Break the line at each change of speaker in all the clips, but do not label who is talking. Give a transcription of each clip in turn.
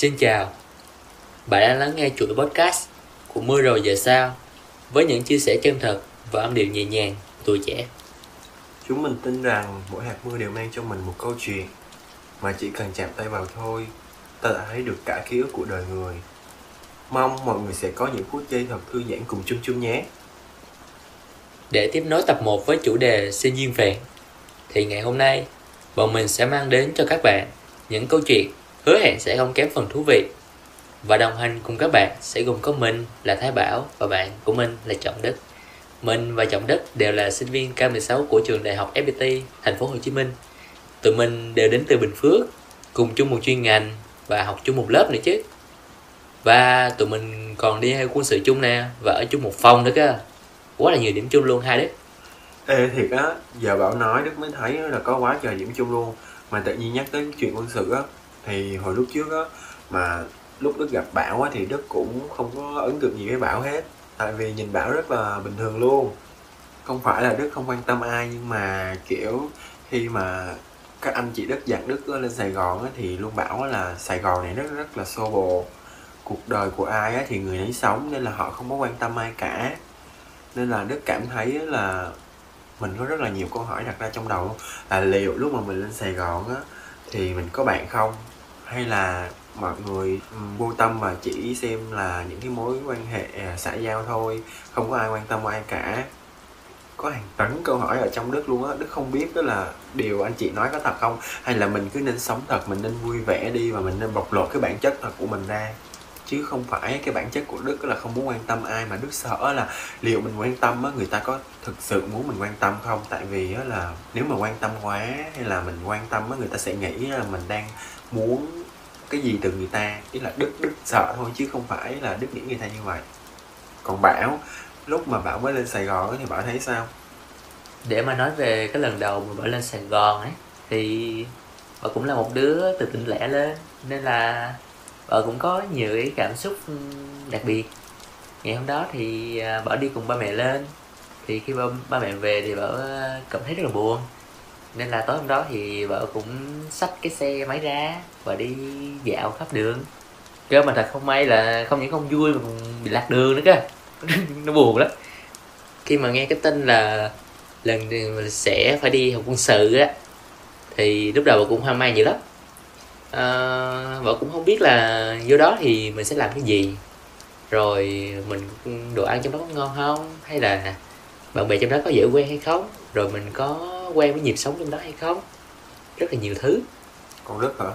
Xin chào, bạn đang lắng nghe chuỗi podcast của Mưa rồi giờ sao với những chia sẻ chân thật và âm điệu nhẹ nhàng tuổi trẻ.
Chúng mình tin rằng mỗi hạt mưa đều mang cho mình một câu chuyện mà chỉ cần chạm tay vào thôi, ta đã thấy được cả ký ức của đời người. Mong mọi người sẽ có những phút giây thật thư giãn cùng chung chung nhé.
Để tiếp nối tập 1 với chủ đề sinh duyên vẹn thì ngày hôm nay bọn mình sẽ mang đến cho các bạn những câu chuyện hứa hẹn sẽ không kém phần thú vị và đồng hành cùng các bạn sẽ gồm có mình là Thái Bảo và bạn của mình là Trọng Đức. Mình và Trọng Đức đều là sinh viên K16 của trường Đại học FPT Thành phố Hồ Chí Minh. Tụi mình đều đến từ Bình Phước, cùng chung một chuyên ngành và học chung một lớp nữa chứ. Và tụi mình còn đi hay quân sự chung nè và ở chung một phòng nữa cơ. Quá là nhiều điểm chung luôn hai đứa.
Ê thiệt á, giờ Bảo nói Đức mới thấy là có quá trời điểm chung luôn Mà tự nhiên nhắc tới chuyện quân sự á thì hồi lúc trước á Mà lúc Đức gặp Bảo á thì Đức cũng không có ấn tượng gì với Bảo hết. Tại vì nhìn Bảo rất là bình thường luôn. Không phải là Đức không quan tâm ai nhưng mà kiểu khi mà các anh chị Đức dặn Đức lên Sài Gòn á, thì luôn bảo là Sài Gòn này rất rất là xô bồ. Cuộc đời của ai á, thì người ấy sống nên là họ không có quan tâm ai cả. Nên là Đức cảm thấy là mình có rất là nhiều câu hỏi đặt ra trong đầu là liệu lúc mà mình lên Sài Gòn á thì mình có bạn không? Hay là mọi người ừ, vô tâm và chỉ xem là những cái mối quan hệ à, xã giao thôi, không có ai quan tâm ai cả. Có hàng tấn câu hỏi ở trong đức luôn á. Đức không biết đó là điều anh chị nói có thật không, hay là mình cứ nên sống thật, mình nên vui vẻ đi và mình nên bộc lộ cái bản chất thật của mình ra. Chứ không phải cái bản chất của đức là không muốn quan tâm ai mà đức sợ là liệu mình quan tâm á, người ta có thực sự muốn mình quan tâm không? Tại vì á là nếu mà quan tâm quá hay là mình quan tâm á, người ta sẽ nghĩ là mình đang muốn cái gì từ người ta ý là đức đức sợ thôi chứ không phải là đức nghĩ người ta như vậy. Còn bảo lúc mà bảo mới lên sài gòn thì bảo thấy sao?
Để mà nói về cái lần đầu mà Bảo lên Sài Gòn ấy Thì Bảo cũng là một đứa từ tỉnh lẻ lên Nên là Bảo cũng có nhiều cái cảm xúc ừ, đặc biệt. Ngày hôm đó thì à, Bảo đi cùng ba mẹ lên Thì khi ba, ba mẹ về thì Bảo à, cảm thấy rất là buồn. Nên là tối hôm đó thì vợ cũng xách cái xe máy ra Và đi dạo khắp đường. Cơ mà thật không may là không những không vui mà còn bị lạc đường nữa cơ. Nó buồn lắm. Khi mà nghe cái tin là lần mình sẽ phải đi học quân sự á Thì lúc đầu vợ cũng hoang mang dữ lắm. À, vợ cũng không biết là vô đó thì mình sẽ làm cái gì. Rồi mình đồ ăn trong đó có ngon không? Hay là bạn bè trong đó có dễ quen hay không? Rồi mình có quen với nhịp sống trong đó hay không? Rất là nhiều thứ.
Còn đức hả?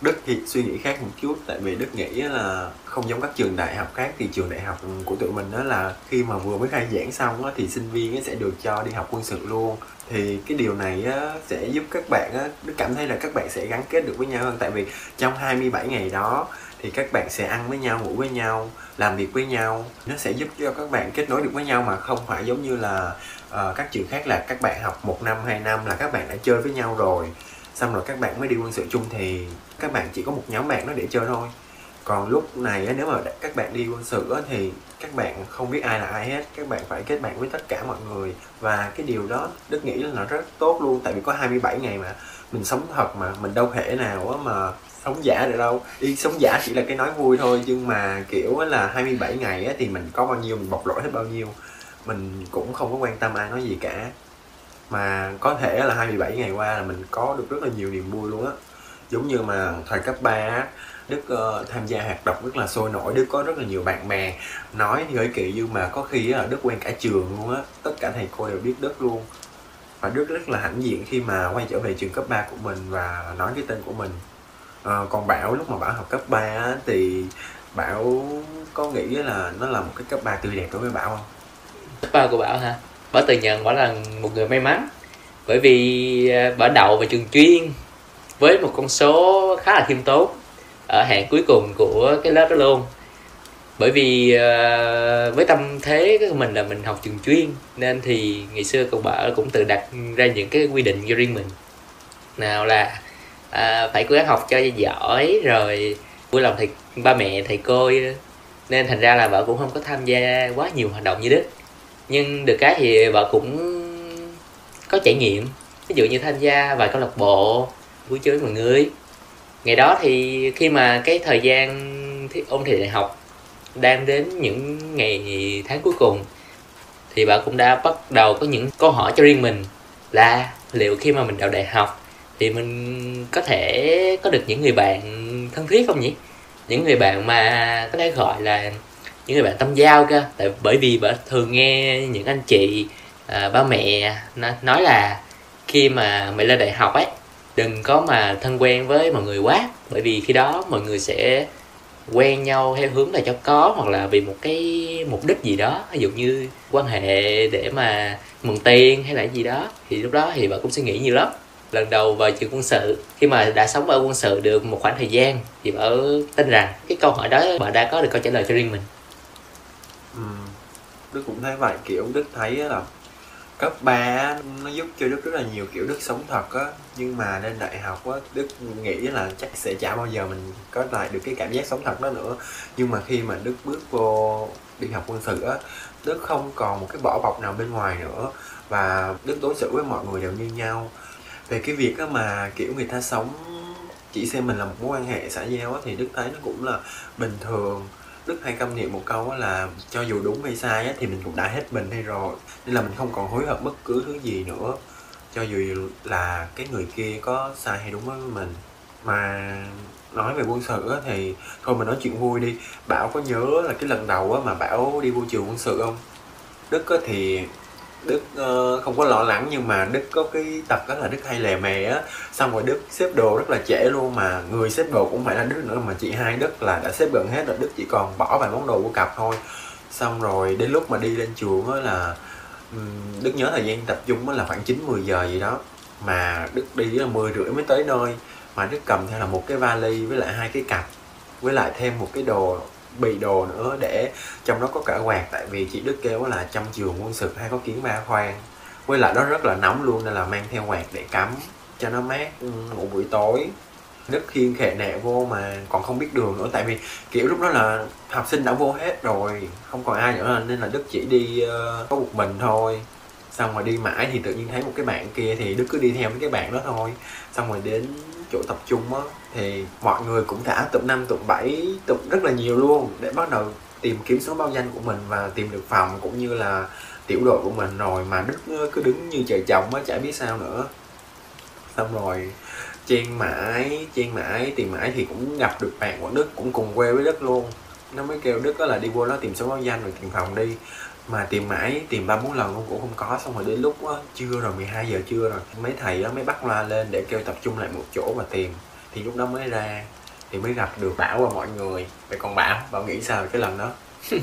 Đức thì suy nghĩ khác một chút tại vì đức nghĩ là không giống các trường đại học khác. Thì trường đại học của tụi mình đó là khi mà vừa mới khai giảng xong thì sinh viên sẽ được cho đi học quân sự luôn. Thì cái điều này á, sẽ giúp các bạn á, đức cảm thấy là các bạn sẽ gắn kết được với nhau hơn. Tại vì trong 27 ngày đó thì các bạn sẽ ăn với nhau ngủ với nhau làm việc với nhau. Nó sẽ giúp cho các bạn kết nối được với nhau mà không phải giống như là Ờ, các trường khác là các bạn học một năm, hai năm là các bạn đã chơi với nhau rồi. Xong rồi các bạn mới đi quân sự chung thì các bạn chỉ có một nhóm bạn đó để chơi thôi. Còn lúc này nếu mà các bạn đi quân sự thì các bạn không biết ai là ai hết. Các bạn phải kết bạn với tất cả mọi người. Và cái điều đó đức nghĩ là nó rất tốt luôn, tại vì có 27 ngày mà mình sống thật mà, mình đâu thể nào mà sống giả được đâu. Đi sống giả chỉ là cái nói vui thôi, nhưng mà kiểu là 27 ngày thì mình có bao nhiêu, mình bộc lộ hết bao nhiêu mình cũng không có quan tâm ai nói gì cả. Mà có thể là 27 ngày qua là mình có được rất là nhiều niềm vui luôn á. Giống như mà thời cấp 3 á Đức uh, tham gia hoạt động rất là sôi nổi Đức có rất là nhiều bạn bè nói gửi kỳ nhưng mà có khi là Đức quen cả trường luôn á. Tất cả thầy cô đều biết Đức luôn. Và Đức rất là hãnh diện khi mà quay trở về trường cấp 3 của mình và nói cái tên của mình. À, còn Bảo lúc mà Bảo học cấp 3 á, thì Bảo có nghĩ là nó là một cái cấp 3 tươi đẹp đối với Bảo không?
Cấp ba của Bảo hả? Bảo tự nhận Bảo là một người may mắn. Bởi vì à, Bảo đậu vào trường chuyên Với một con số khá là khiêm tốn Ở hạng cuối cùng của cái lớp đó luôn. Bởi vì uh, với tâm thế của mình là mình học trường chuyên Nên thì ngày xưa cậu Bảo cũng tự đặt ra những cái quy định cho riêng mình. Nào là uh, phải cố gắng học cho giỏi Rồi vui lòng thầy ba mẹ thầy cô Nên thành ra là Bảo cũng không có tham gia quá nhiều hoạt động như Đức nhưng được cái thì vợ cũng có trải nghiệm. Ví dụ như tham gia vài câu lạc bộ, vui chơi với mọi người. Ngày đó thì khi mà cái thời gian ôn thi đại học đang đến những ngày tháng cuối cùng, thì bạn cũng đã bắt đầu có những câu hỏi cho riêng mình là liệu khi mà mình vào đại học thì mình có thể có được những người bạn thân thiết không nhỉ? Những người bạn mà có thể gọi là những người bạn tâm giao cơ. Tại bởi vì bạn thường nghe những anh chị à, ba mẹ nói là khi mà mày lên đại học ấy đừng có mà thân quen với mọi người quá. Bởi vì khi đó mọi người sẽ quen nhau theo hướng là cho có hoặc là vì một cái mục đích gì đó. Ví dụ như quan hệ để mà mừng tiền hay là gì đó. Thì lúc đó thì vợ cũng suy nghĩ nhiều lắm. Lần đầu vào trường quân sự khi mà đã sống ở quân sự được một khoảng thời gian thì vợ tin rằng cái câu hỏi đó vợ đã có được câu trả lời cho riêng mình
ừ. Đức cũng thấy vậy kiểu, Đức thấy là cấp 3 nó giúp cho Đức rất là nhiều kiểu Đức sống thật á. Nhưng mà lên đại học á, Đức nghĩ là chắc sẽ chả bao giờ mình có lại được cái cảm giác sống thật đó nữa. Nhưng mà khi mà Đức bước vô đi học quân sự á, Đức không còn một cái vỏ bọc nào bên ngoài nữa. Và Đức đối xử với mọi người đều như nhau. Về cái việc á mà kiểu người ta sống chỉ xem mình là một mối quan hệ xã giao á, thì Đức thấy nó cũng là bình thường. Đức hay câm niệm một câu là cho dù đúng hay sai á, thì mình cũng đã hết mình hay rồi. Nên là mình không còn hối hận bất cứ thứ gì nữa. Cho dù là cái người kia có sai hay đúng với mình. Mà nói về quân sự á, thì thôi mình nói chuyện vui đi. Bảo có nhớ là cái lần đầu á, mà Bảo đi vô trường quân sự không? Đức á, thì Đức uh, không có lo lắng nhưng mà Đức có cái tập đó là Đức hay lè mè á. Xong rồi Đức xếp đồ rất là trễ luôn mà người xếp đồ cũng phải là Đức nữa mà chị hai Đức là đã xếp gần hết rồi Đức chỉ còn bỏ vài món đồ của cặp thôi. Xong rồi đến lúc mà đi lên trường á là Đức nhớ thời gian tập trung là khoảng 9 10 giờ gì đó. Mà Đức đi là 10 rưỡi mới tới nơi. Mà Đức cầm theo là một cái vali với lại hai cái cặp với lại thêm một cái đồ bị đồ nữa để trong đó có cả quạt. Tại vì chị Đức kêu là trong giường quân sự hay có kiến ba khoan với lại nó rất là nóng luôn nên là mang theo quạt để cắm cho nó mát ừ, ngủ buổi tối. Đức khiên khệ nẹ vô mà còn không biết đường nữa. Tại vì kiểu lúc đó là học sinh đã vô hết rồi không còn ai nữa nên là Đức chỉ đi uh, có một mình thôi. Xong rồi đi mãi thì tự nhiên thấy một cái bạn kia thì Đức cứ đi theo với cái bạn đó thôi. Xong rồi đến chỗ tập trung á, thì mọi người cũng đã tụm năm, tụm bảy, tụm rất là nhiều luôn để bắt đầu tìm kiếm số báo danh của mình và tìm được phòng cũng như là tiểu đội của mình rồi mà đức cứ đứng như trời chồng á, chả biết sao nữa. Xong rồi chen mãi chen mãi tìm mãi thì cũng gặp được bạn của đức, cũng cùng quê với đức luôn. Nó mới kêu đức là đi vô đó tìm số báo danh rồi tìm phòng đi mà tìm mãi tìm ba bốn lần cũng không có xong rồi đến lúc á, trưa rồi 12 giờ trưa rồi mấy thầy á mới bắt loa lên để kêu tập trung lại một chỗ và tìm. Thì lúc đó mới ra thì mới gặp được bảo và mọi người. Vậy còn bảo bảo nghĩ sao về cái lần đó?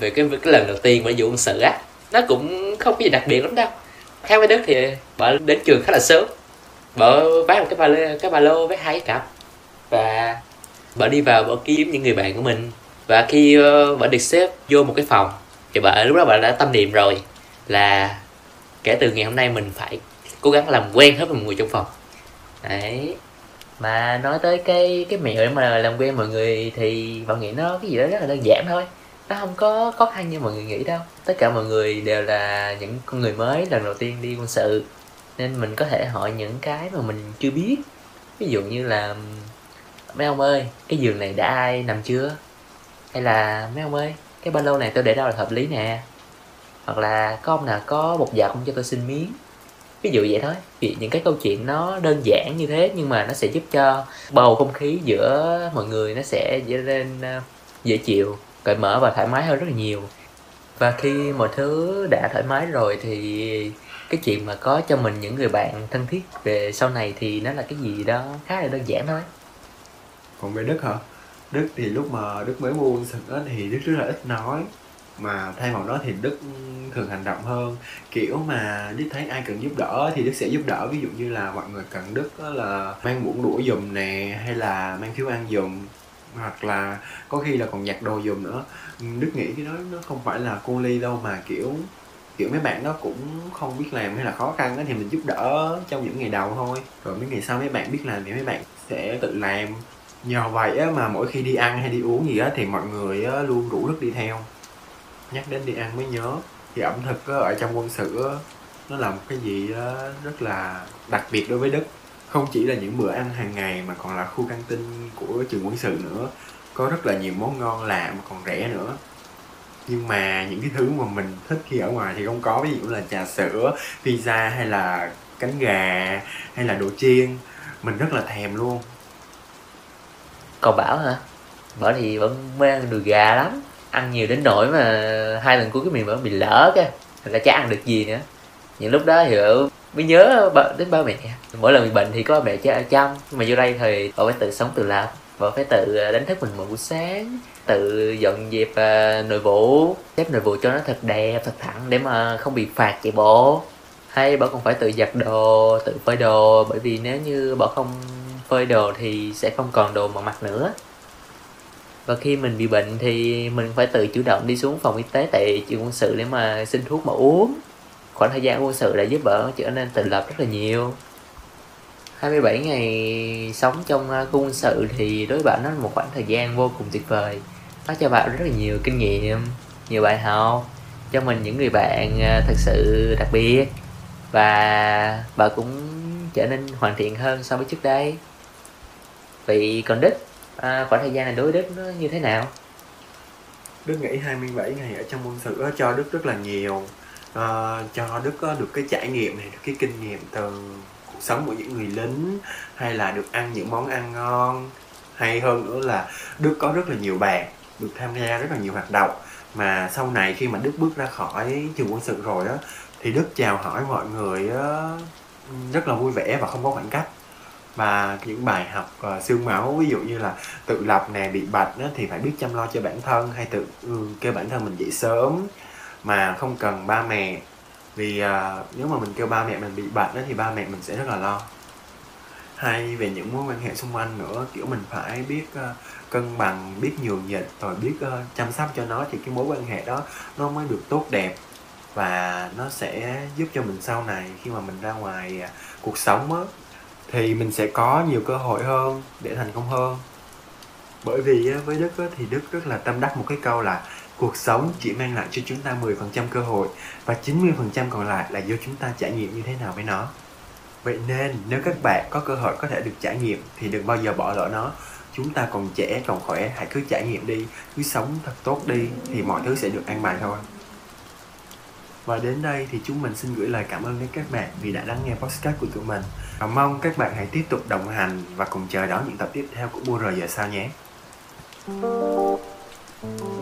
Về cái cái lần đầu tiên mà vụ sự á nó cũng không có gì đặc biệt lắm đâu. Khác với đức thì bảo đến trường khá là sớm. Bảo vác một cái ba lô cái ba lô với hai cái cặp. Và bảo đi vào bảo kiếm những người bạn của mình. Và khi ờ, bảo được xếp vô một cái phòng thì bà, lúc đó bà đã tâm niệm rồi là kể từ ngày hôm nay mình phải cố gắng làm quen hết mọi người trong phòng. Đấy. Mà nói tới cái cái mẹo để mà làm quen mọi người thì bạn nghĩ nó cái gì đó rất là đơn giản thôi. Nó không có khó khăn như mọi người nghĩ đâu. Tất cả mọi người đều là những con người mới lần đầu tiên đi quân sự. Nên mình có thể hỏi những cái mà mình chưa biết. Ví dụ như là, mấy ông ơi, cái giường này đã ai nằm chưa? Hay là, mấy ông ơi cái ba lô này tôi để đâu là hợp lý nè. Hoặc là có ông nào có bột giờ không cho tôi xin miếng. Ví dụ vậy thôi. Vì những cái câu chuyện nó đơn giản như thế nhưng mà nó sẽ giúp cho bầu không khí giữa mọi người nó sẽ trở nên ờ, dễ chịu, cởi mở và thoải mái hơn rất là nhiều. Và khi mọi thứ đã thoải mái rồi thì cái chuyện mà có cho mình những người bạn thân thiết về sau này thì nó là cái gì đó khá là đơn giản thôi.
Còn về đức hả? Đức thì lúc mà đức mới mua sực á thì đức rất là ít nói. Mà thay vào đó thì đức thường hành động hơn. Kiểu mà đức thấy ai cần giúp đỡ thì đức sẽ giúp đỡ. Ví dụ như là mọi người cần đức là mang muỗng đũa dùm nè hay là mang phiếu ăn dùm hoặc là có khi là còn giặt đồ dùm nữa. Đức nghĩ cái đó nó không phải là cô ly đâu mà kiểu kiểu mấy bạn đó cũng không biết làm hay là khó khăn đó, thì mình giúp đỡ trong những ngày đầu thôi. Rồi mấy ngày sau mấy bạn biết làm thì mấy bạn sẽ tự làm nhờ vậy á, mà mỗi khi đi ăn hay đi uống gì á thì mọi người á, luôn rủ đức đi theo. Nhắc đến đi ăn mới nhớ. Thì ẩm thực ở trong quân sự nó là một cái gì đó rất là đặc biệt đối với đức. Không chỉ là những bữa ăn hàng ngày mà còn là khu căng tin của trường quân sự nữa. Có rất là nhiều món ngon lạ mà còn rẻ nữa. Nhưng mà những cái thứ mà mình thích khi ở ngoài thì không có. Ví dụ là trà sữa pizza hay là cánh gà hay là đồ chiên. Mình rất là thèm luôn
còn bảo hả? Bảo thì vẫn mê ăn đùi gà lắm. Ăn nhiều đến nỗi mà hai lần cuối cái miệng bảo bị lỡ cái. Thành ra chả ăn được gì nữa. Những lúc đó thì mới nhớ đến ba mẹ. Mỗi lần bị bệnh thì có ba mẹ cho chăm. Nhưng mà vô đây thì bảo phải tự sống tự làm bảo phải tự ờ, đánh thức mình mỗi buổi sáng. Tự dọn dẹp ờ, nội vụ. Xếp nội vụ cho nó thật đẹp, thật thẳng để mà không bị phạt chạy bộ. Hay bảo còn phải tự giặt đồ, tự phơi đồ. Bởi vì nếu như bảo không phơi đồ thì sẽ không còn đồ mà mặc nữa. Và khi mình bị bệnh thì mình phải tự chủ động đi xuống phòng y tế tại trường quân sự để mà xin thuốc mà uống. Khoảng thời gian quân sự đã giúp vợ trở nên tự lập rất là nhiều. 27 ngày sống trong à, khu quân sự thì đối với bạn nó là một khoảng thời gian vô cùng tuyệt vời. Nó cho bạn rất là nhiều kinh nghiệm, nhiều bài học, cho mình những người bạn à, thật sự đặc biệt. Và bạn cũng trở nên hoàn thiện hơn so với trước đây vậy còn Đức à, khoảng thời gian này đối với Đức nó như thế nào?
Đức nghĩ 27 ngày ở trong quân sự cho Đức rất là nhiều. À, cho Đức có được cái trải nghiệm này, được cái kinh nghiệm từ cuộc sống của những người lính hay là được ăn những món ăn ngon. Hay hơn nữa là Đức có rất là nhiều bạn được tham gia rất là nhiều hoạt động. Mà sau này khi mà Đức bước ra khỏi trường quân sự rồi đó thì Đức chào hỏi mọi người rất là vui vẻ và không có khoảng cách và những bài học uh, xương máu ví dụ như là tự lập nè bị bạch đó, thì phải biết chăm lo cho bản thân hay tự ừ, kêu bản thân mình dậy sớm mà không cần ba mẹ. Vì uh, nếu mà mình kêu ba mẹ mình bị bạch đó, thì ba mẹ mình sẽ rất là lo. Hay về những mối quan hệ xung quanh nữa kiểu mình phải biết uh, cân bằng biết nhường nhịn rồi biết uh, chăm sóc cho nó thì cái mối quan hệ đó nó mới được tốt đẹp và nó sẽ giúp cho mình sau này khi mà mình ra ngoài uh, cuộc sống á thì mình sẽ có nhiều cơ hội hơn để thành công hơn bởi vì với Đức thì Đức rất là tâm đắc một cái câu là cuộc sống chỉ mang lại cho chúng ta 10% cơ hội và 90% còn lại là do chúng ta trải nghiệm như thế nào với nó. Vậy nên nếu các bạn có cơ hội có thể được trải nghiệm thì đừng bao giờ bỏ lỡ nó. Chúng ta còn trẻ, còn khỏe, hãy cứ trải nghiệm đi, cứ sống thật tốt đi thì mọi thứ sẽ được an bài thôi. Và đến đây thì chúng mình xin gửi lời cảm ơn đến các bạn vì đã lắng nghe podcast của tụi mình. Và mong các bạn hãy tiếp tục đồng hành và cùng chờ đón những tập tiếp theo của Bua giờ sao nhé. Thank you.